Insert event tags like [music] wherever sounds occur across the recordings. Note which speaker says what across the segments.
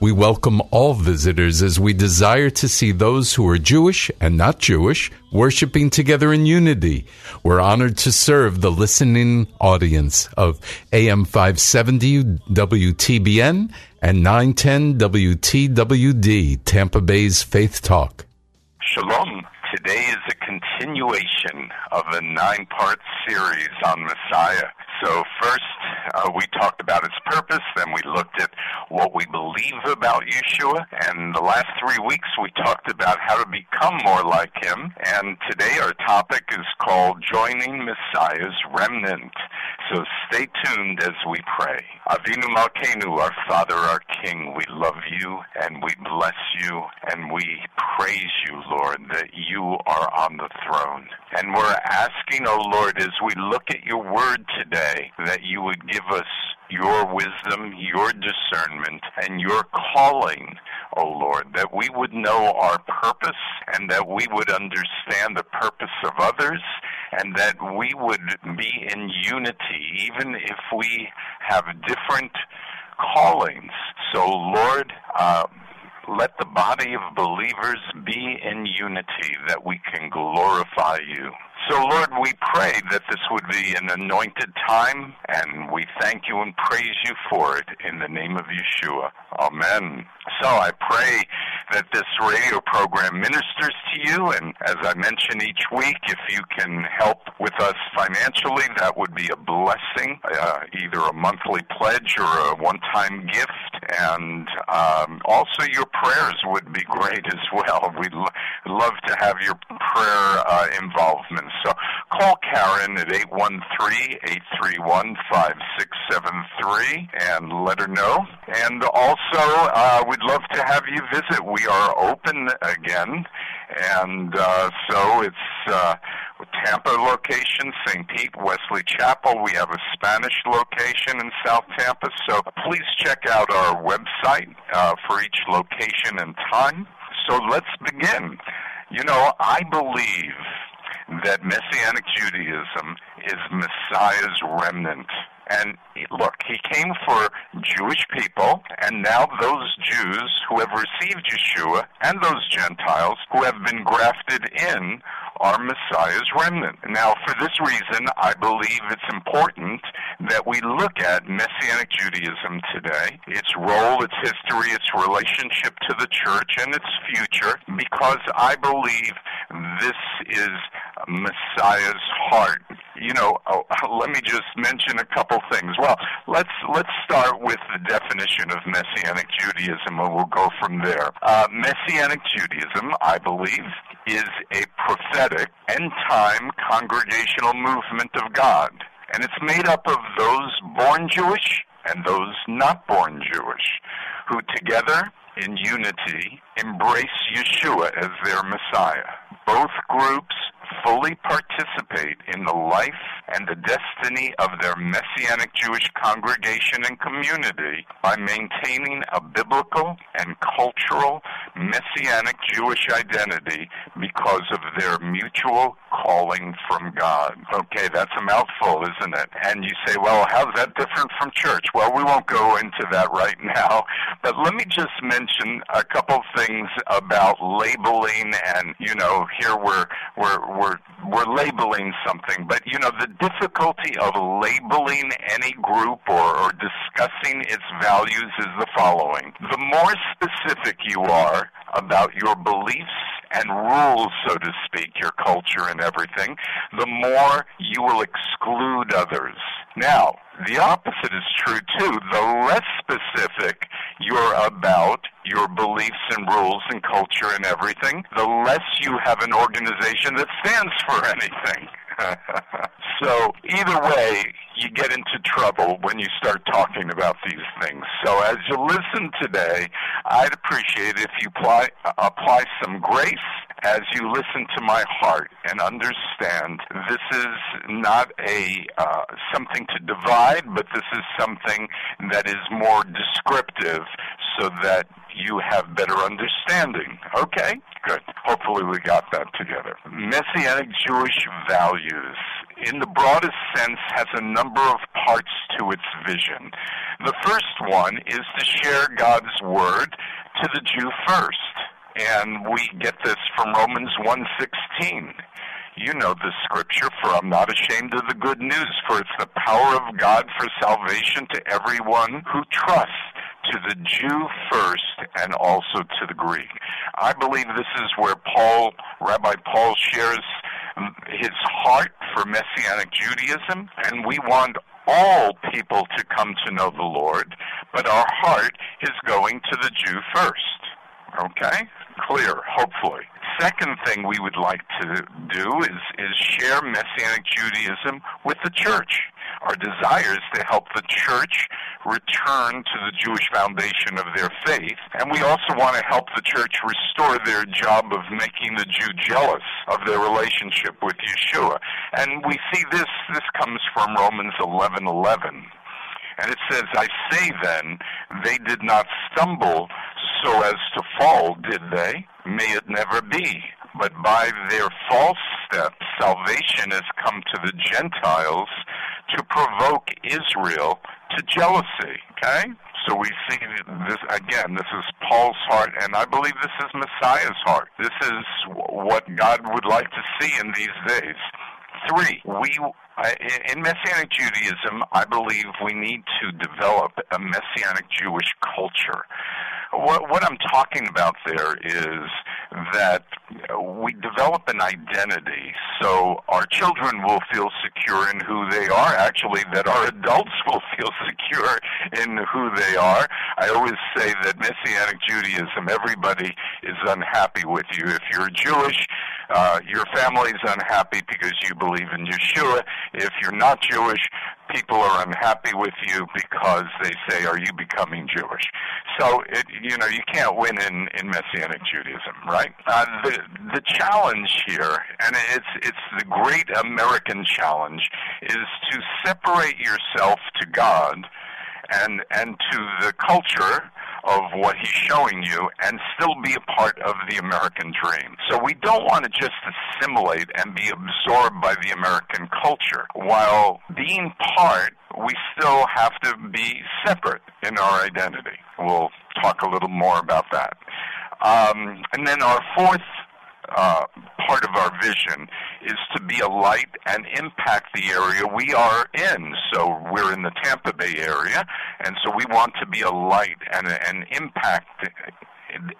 Speaker 1: We welcome all visitors as we desire to see those who are Jewish and not Jewish worshiping together in unity. We're honored to serve the listening audience of AM 570 WTBN and 910 WTWD, Tampa Bay's Faith Talk.
Speaker 2: Shalom. Today is a continuation of a nine part series on Messiah. So, first, uh, we talked about its purpose, then we looked at what we believe about Yeshua, and the last three weeks we talked about how to become more like him. And today our topic is called Joining Messiah's Remnant. So, stay tuned as we pray. Avinu Malkeinu, our Father, our King, we love you and we bless you and we praise you, Lord, that you are on the throne. And we're asking, O oh Lord, as we look at your word today, that you would give us your wisdom, your discernment, and your calling, O Lord, that we would know our purpose and that we would understand the purpose of others and that we would be in unity even if we have different callings. So, Lord, uh, let the body of believers be in unity that we can glorify you. So, Lord, we pray that this would be an anointed time, and we thank you and praise you for it in the name of Yeshua. Amen. So I pray that this radio program ministers to you, and as I mention each week, if you can help with us financially, that would be a blessing, uh, either a monthly pledge or a one-time gift, and um, also your prayers would be great as well. We'd lo- love to have your prayer uh, involvement. So call Karen at 813-831-5673 and let her know. And also, uh, we'd love to have you visit. We are open again, and uh, so it's uh, Tampa location, St. Pete, Wesley Chapel. We have a Spanish location in South Tampa, so please check out our website uh, for each location and time. So let's begin. You know, I believe that Messianic Judaism is Messiah's remnant. And look, he came for Jewish people, and now those Jews who have received Yeshua and those Gentiles who have been grafted in are Messiah's remnant. Now, for this reason, I believe it's important that we look at Messianic Judaism today, its role, its history, its relationship to the church, and its future, because I believe this is Messiah's heart. You know, oh, [laughs] let me just mention a couple things. Well, let's let's start with the definition of Messianic Judaism, and we'll go from there. Uh, Messianic Judaism, I believe, is a prophetic end-time congregational movement of God, and it's made up of those born Jewish and those not born Jewish, who together in unity embrace Yeshua as their Messiah. Both groups fully participate in the life and the destiny of their Messianic Jewish congregation and community by maintaining a biblical and cultural Messianic Jewish identity because of their mutual calling from God. Okay, that's a mouthful, isn't it? And you say, well, how's that different from church? Well, we won't go into that right now, but let me just mention a couple things about labeling and, you know, here we're, we're, we're, we're labeling something, but, you know, the difficulty of labeling any group or, or discussing its values is the following. The more specific you are about your beliefs and rules, so to speak, your culture and everything, the more you will exclude others. Now, the opposite is true too. The less specific you're about your beliefs and rules and culture and everything, the less you have an organization that stands for anything. [laughs] so either way, you get into trouble when you start talking about these things. So as you listen today, I'd appreciate if you apply, apply some grace as you listen to my heart and understand this is not a uh, something to divide, but this is something that is more descriptive so that you have better understanding. Okay? Good. Hopefully we got that together. Messianic Jewish values, in the broadest sense, has a number of parts to its vision. The first one is to share God's word to the Jew first. And we get this from Romans 1:16. You know the scripture, for I'm not ashamed of the good news, for it's the power of God for salvation to everyone who trusts to the Jew first and also to the Greek. I believe this is where Paul, Rabbi Paul shares his heart for Messianic Judaism, and we want all people to come to know the Lord, but our heart is going to the Jew first. Okay? Clear, hopefully. Second thing we would like to do is, is share Messianic Judaism with the church. Our desire is to help the church return to the Jewish foundation of their faith, and we also want to help the church restore their job of making the Jew jealous of their relationship with Yeshua. And we see this, this comes from Romans 11:11. And it says, I say then, they did not stumble so as to fall, did they? May it never be. But by their false steps, salvation has come to the Gentiles to provoke Israel to jealousy. Okay? So we see this again. This is Paul's heart, and I believe this is Messiah's heart. This is what God would like to see in these days. Three, we in Messianic Judaism, I believe we need to develop a Messianic Jewish culture. What, what I'm talking about there is that we develop an identity so our children will feel secure in who they are, actually, that our adults will feel secure in who they are. I always say that Messianic Judaism, everybody is unhappy with you. If you're Jewish, uh, your family's unhappy because you believe in Yeshua. If you're not Jewish, people are unhappy with you because they say, "Are you becoming Jewish?" So, it, you know, you can't win in in Messianic Judaism, right? Uh, the the challenge here, and it's it's the great American challenge, is to separate yourself to God and and to the culture of what he's showing you and still be a part of the American dream. So we don't want to just assimilate and be absorbed by the American culture. While being part, we still have to be separate in our identity. We'll talk a little more about that. Um, and then our fourth uh, part of our vision is to be a light and impact the area we are in. So we're in the Tampa Bay area, and so we want to be a light and an impact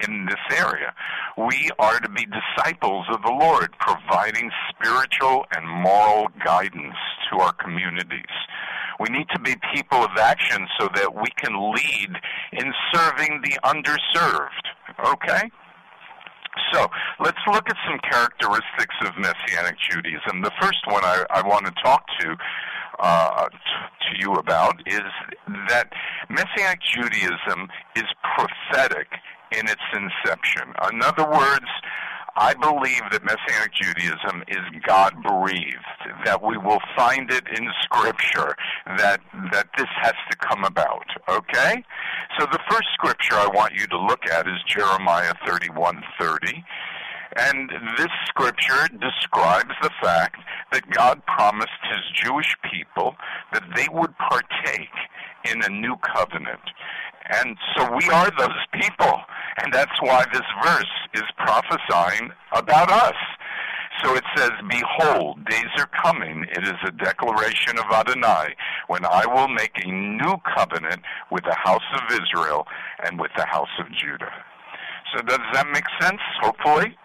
Speaker 2: in, this area. We are to be disciples of the Lord, providing spiritual and moral guidance to our communities. We need to be people of action so that we can lead in serving the underserved. Okay? So let's look at some characteristics of Messianic Judaism. The first one I, I want to talk to uh, to you about is that Messianic Judaism is prophetic in its inception. In other words, I believe that Messianic Judaism is God breathed, that we will find it in Scripture, that, that this has to come about, okay? So the first scripture I want you to look at is Jeremiah 31:30. And this scripture describes the fact that God promised his Jewish people that they would partake in a new covenant. And so we are those people. And that's why this verse is prophesying about us. So it says, Behold, days are coming. It is a declaration of Adonai, when I will make a new covenant with the house of Israel and with the house of Judah. So does that make sense? Hopefully.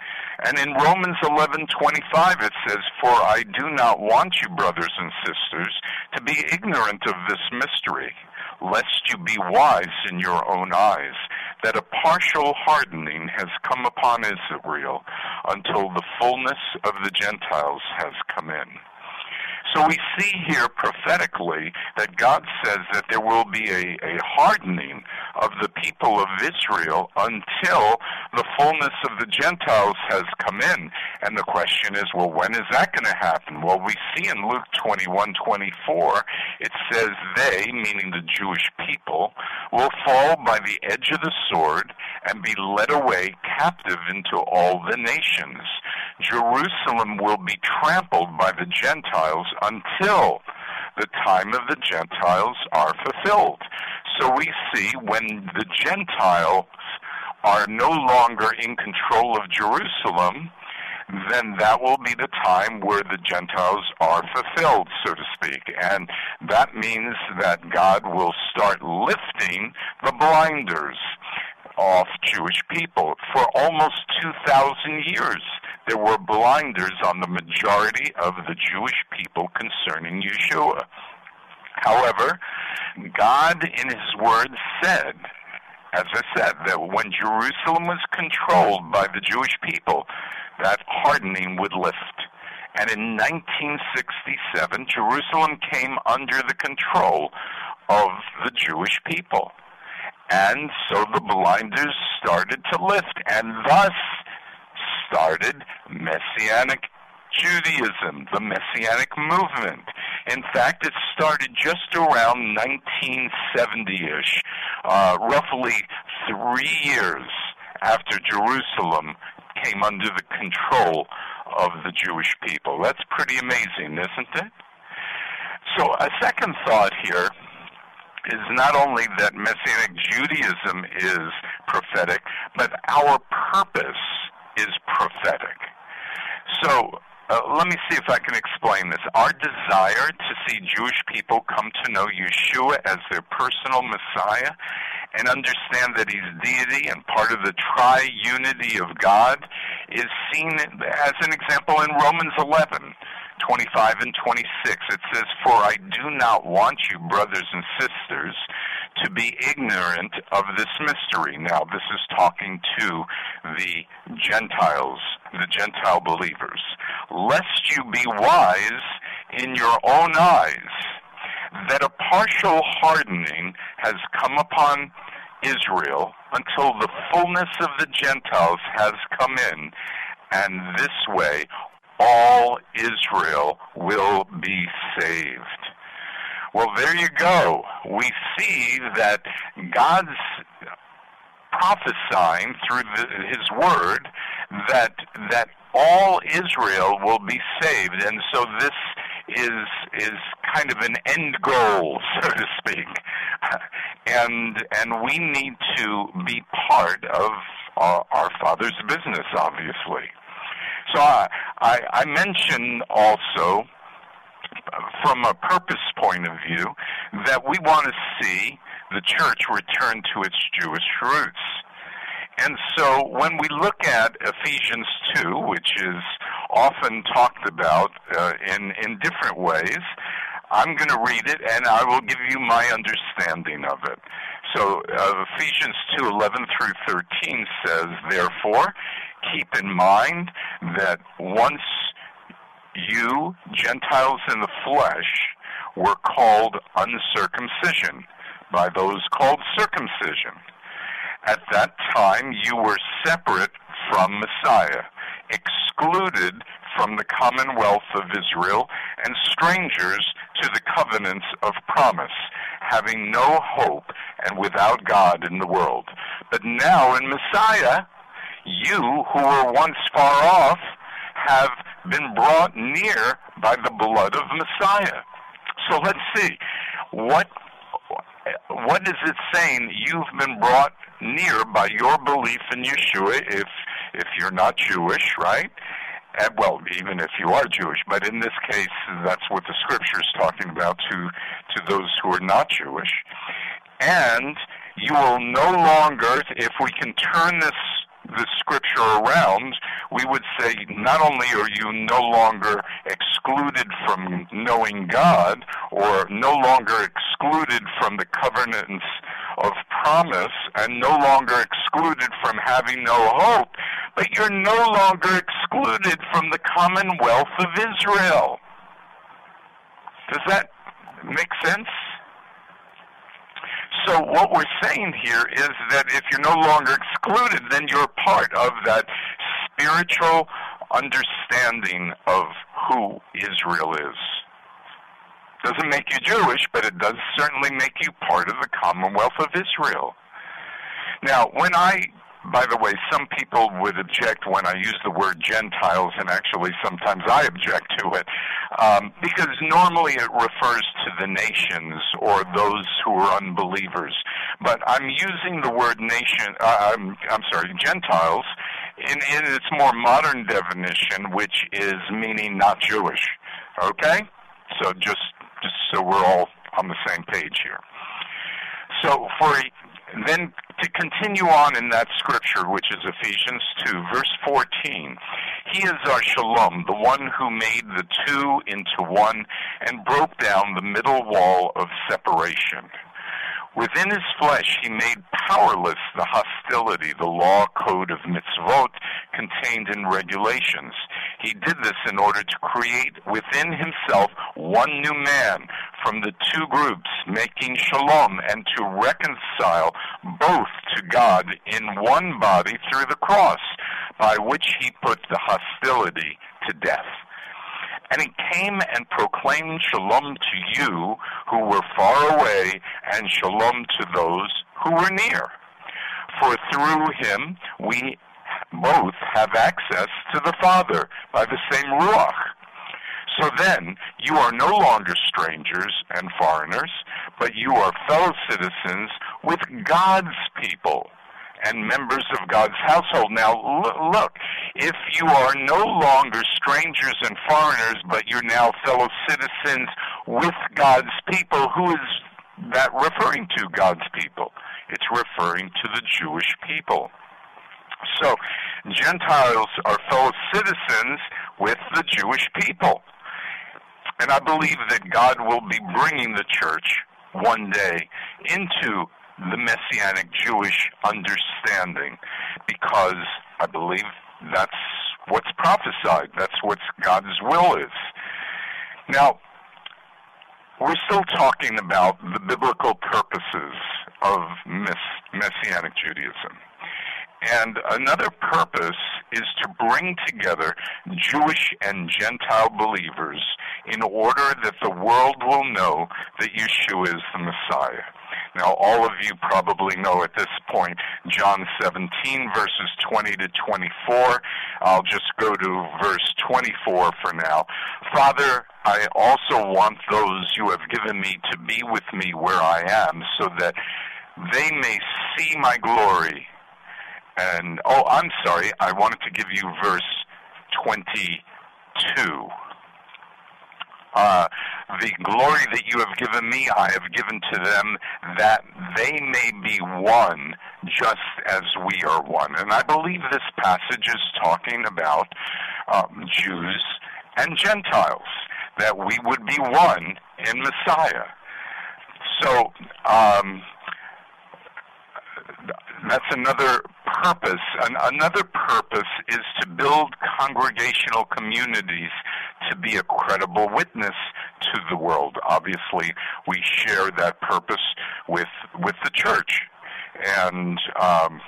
Speaker 2: And in Romans 11:25 it says, "For I do not want you, brothers and sisters, to be ignorant of this mystery, lest you be wise in your own eyes, that a partial hardening has come upon Israel until the fullness of the Gentiles has come in." So we see here prophetically that God says that there will be a, a hardening of the people of Israel until the fullness of the Gentiles has come in. And the question is, well, when is that going to happen? Well, we see in Luke 21, 24, it says they, meaning the Jewish people, will fall by the edge of the sword and be led away captive into all the nations. Jerusalem will be trampled by the Gentiles until the time of the Gentiles are fulfilled. So we see when the Gentiles are no longer in control of Jerusalem, then that will be the time where the Gentiles are fulfilled, so to speak. And that means that God will start lifting the blinders off Jewish people. For almost 2,000 years, there were blinders on the majority of the Jewish people concerning Yeshua. However, God in His Word said, as I said, that when Jerusalem was controlled by the Jewish people, that hardening would lift. And in 1967, Jerusalem came under the control of the Jewish people. And so the blinders started to lift, and thus started Messianic Judaism, the Messianic movement. In fact, it started just around 1970-ish, uh, roughly three years after Jerusalem came under the control of the Jewish people. That's pretty amazing, isn't it? So a second thought here is not only that Messianic Judaism is prophetic, but our purpose is prophetic. So uh, let me see if I can explain this. Our desire to see Jewish people come to know Yeshua as their personal Messiah and understand that he's deity and part of the triunity of God is seen as an example in Romans 11. 25 and 26, it says, For I do not want you, brothers and sisters, to be ignorant of this mystery. Now, this is talking to the Gentiles, the Gentile believers. Lest you be wise in your own eyes, that a partial hardening has come upon Israel until the fullness of the Gentiles has come in, and this way all Israel will be saved. Well, there you go. We see that God's prophesying through the, His Word that that all Israel will be saved, and so this is is kind of an end goal, [laughs] so to speak, and and we need to be part of our, our Father's business, obviously. So I, I, I mentioned also, from a purpose point of view, that we want to see the church return to its Jewish roots. And so when we look at Ephesians 2, which is often talked about uh, in, in different ways, I'm going to read it and I will give you my understanding of it. So uh, Ephesians 2, 11 through 13 says, Therefore, keep in mind that once you, Gentiles in the flesh, were called uncircumcision by those called circumcision. At that time, you were separate from Messiah, excluded from the commonwealth of Israel and strangers to the covenants of promise, having no hope and without God in the world. But now in Messiah, you who were once far off have been brought near by the blood of Messiah. So let's see. What what is it saying? You've been brought near by your belief in Yeshua if if you're not Jewish, right? And, well, even if you are Jewish, but in this case, that's what the scripture is talking about to to those who are not Jewish. And you will no longer, if we can turn this the scripture around, we would say not only are you no longer excluded from knowing God or no longer excluded from the covenants of promise and no longer excluded from having no hope, but you're no longer excluded from the commonwealth of Israel. Does that make sense? So what we're saying here is that if you're no longer excluded, then you're part of that spiritual understanding of who Israel is. Doesn't make you Jewish, but it does certainly make you part of the Commonwealth of Israel. Now, when I by the way, some people would object when I use the word Gentiles, and actually sometimes I object to it, um, because normally it refers to the nations or those who are unbelievers. But I'm using the word nation, uh, I'm, I'm sorry, Gentiles, in, in its more modern definition, which is meaning not Jewish. Okay? So just, just so we're all on the same page here. So for then to continue on in that scripture, which is Ephesians 2, verse 14, He is our shalom, the one who made the two into one and broke down the middle wall of separation. Within his flesh, he made powerless the hostility, the law code of mitzvot contained in regulations. He did this in order to create within himself one new man from the two groups, making shalom and to reconcile both to God in one body through the cross, by which he put the hostility to death. And he came and proclaimed shalom to you who were far away, and shalom to those who were near. For through him we both have access to the Father by the same Ruach. So then, you are no longer strangers and foreigners, but you are fellow citizens with God's people and members of God's household. Now, look, if you are no longer strangers and foreigners, but you're now fellow citizens with God's people, who is that referring to God's people? It's referring to the Jewish people. So, Gentiles are fellow citizens with the Jewish people. And I believe that God will be bringing the church one day into the Messianic Jewish understanding because I believe that's what's prophesied. That's what God's will is. Now, we're still talking about the biblical purposes of Messianic Judaism. And another purpose is to bring together Jewish and Gentile believers in order that the world will know that Yeshua is the Messiah. Now, all of you probably know at this point John 17, verses 20 to 24. I'll just go to verse 24 for now. Father, I also want those you have given me to be with me where I am, so that they may see my glory. And, oh, I'm sorry, I wanted to give you verse 22. Uh, the glory that you have given me, I have given to them, that they may be one, just as we are one. And I believe this passage is talking about um, Jews and Gentiles, that we would be one in Messiah. So, um, that's another purpose. An- another purpose is to build congregational communities to be a credible witness to the world. Obviously, we share that purpose with with the church, and um,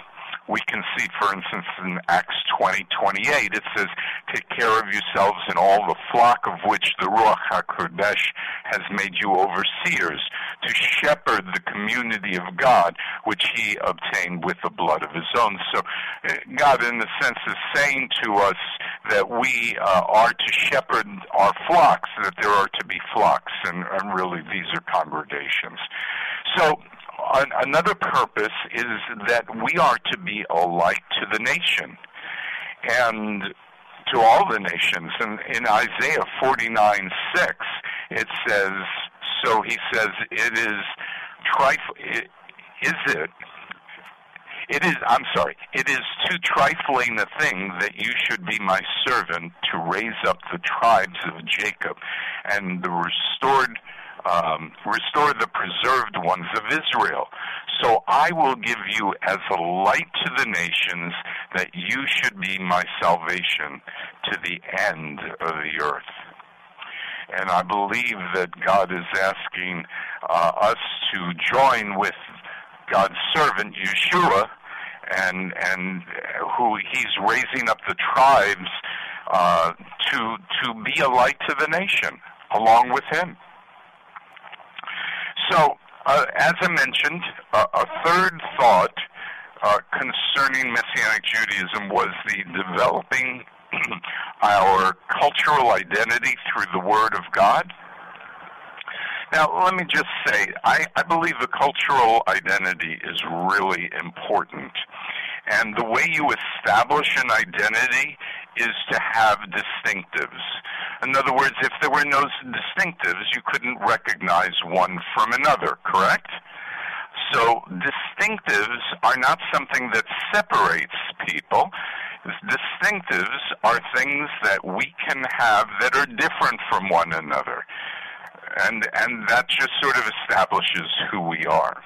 Speaker 2: we can see, for instance, in Acts 20, 28, it says, Take care of yourselves and all the flock of which the Ruach HaKodesh has made you overseers, to shepherd the community of God, which he obtained with the blood of his own. So uh, God, in a sense, is saying to us that we uh, are to shepherd our flocks, that there are to be flocks, and, and really these are congregations. So another purpose is that we are to be a light to the nation and to all the nations. And in Isaiah 49 6, it says, so he says, it is trifle, is it? It is, I'm sorry, it is too trifling a thing that you should be my servant to raise up the tribes of Jacob and the restored um, restore the preserved ones of Israel. So I will give you as a light to the nations that you should be my salvation to the end of the earth. And I believe that God is asking uh, us to join with God's servant Yeshua, and and who He's raising up the tribes uh, to to be a light to the nation along with Him. So, uh, as I mentioned, uh, a third thought uh, concerning Messianic Judaism was the developing [clears throat] our cultural identity through the Word of God. Now, let me just say, I, I believe the cultural identity is really important. And the way you establish an identity is to have distinctives. In other words, if there were no distinctives, you couldn't recognize one from another, correct? So distinctives are not something that separates people. Distinctives are things that we can have that are different from one another. And, and that just sort of establishes who we are.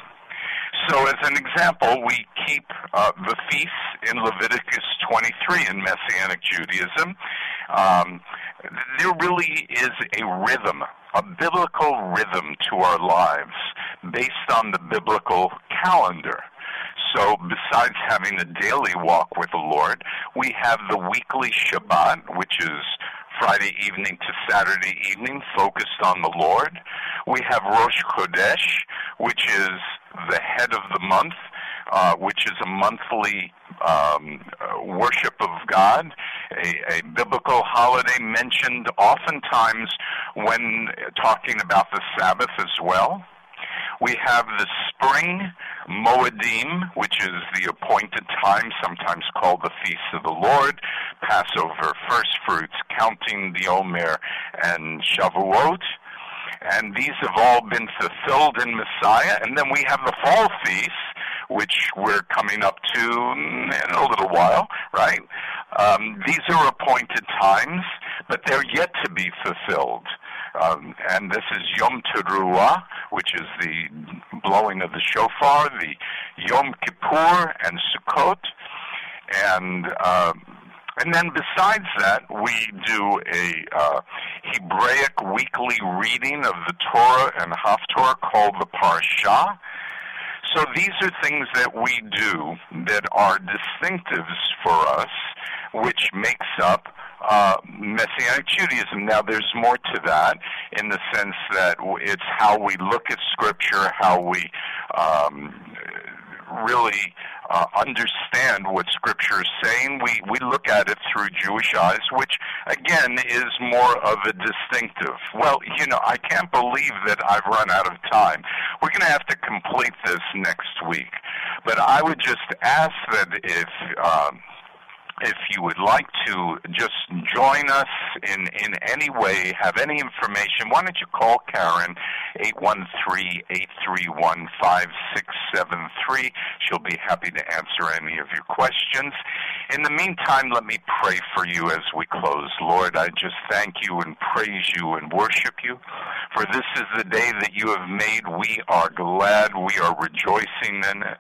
Speaker 2: So, as an example, we keep uh, the feasts in Leviticus 23 in Messianic Judaism. Um, there really is a rhythm, a biblical rhythm to our lives based on the biblical calendar. So, besides having a daily walk with the Lord, we have the weekly Shabbat, which is Friday evening to Saturday evening, focused on the Lord. We have Rosh Chodesh, which is the head of the month, uh, which is a monthly um, uh, worship of God, a, a biblical holiday mentioned oftentimes when talking about the Sabbath as well. We have the spring Moedim, which is the appointed time, sometimes called the Feast of the Lord, Passover, first fruits, counting the Omer, and Shavuot. And these have all been fulfilled in Messiah. And then we have the fall feasts, which we're coming up to in a little while, right? Um, these are appointed times, but they're yet to be fulfilled. Um, and this is Yom Teruah, which is the blowing of the shofar, the Yom Kippur and Sukkot, and uh, and then besides that, we do a uh, Hebraic weekly reading of the Torah and Haftorah called the Parsha. So these are things that we do that are distinctives for us, which makes up uh, Messianic Judaism. Now, there's more to that in the sense that it's how we look at Scripture, how we um, really uh, understand what Scripture is saying. We we look at it through Jewish eyes, which again is more of a distinctive. Well, you know, I can't believe that I've run out of time. We're going to have to complete this next week, but I would just ask that if. Um, if you would like to just join us in, in any way, have any information, why don't you call Karen, 813-831-5673. She'll be happy to answer any of your questions. In the meantime, let me pray for you as we close. Lord, I just thank you and praise you and worship you, for this is the day that you have made. We are glad. We are rejoicing in it.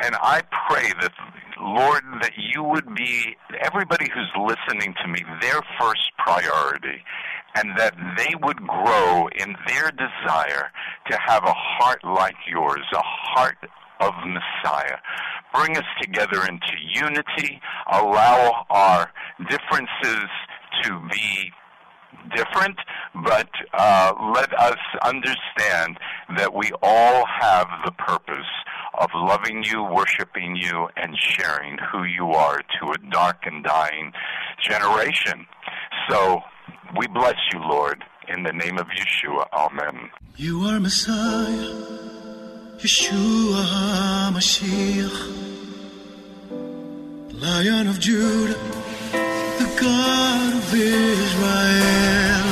Speaker 2: And I pray that, Lord, that you would be everybody who's listening to me, their first priority, and that they would grow in their desire to have a heart like yours, a heart of Messiah. bring us together into unity, allow our differences to be different, but uh, let us understand that we all have the purpose of loving you, worshiping you, and sharing who you are to a dark and dying generation. So we bless you, Lord, in the name of Yeshua. Amen.
Speaker 3: You are Messiah, Yeshua HaMashiach, Lion of Judah, the God of Israel.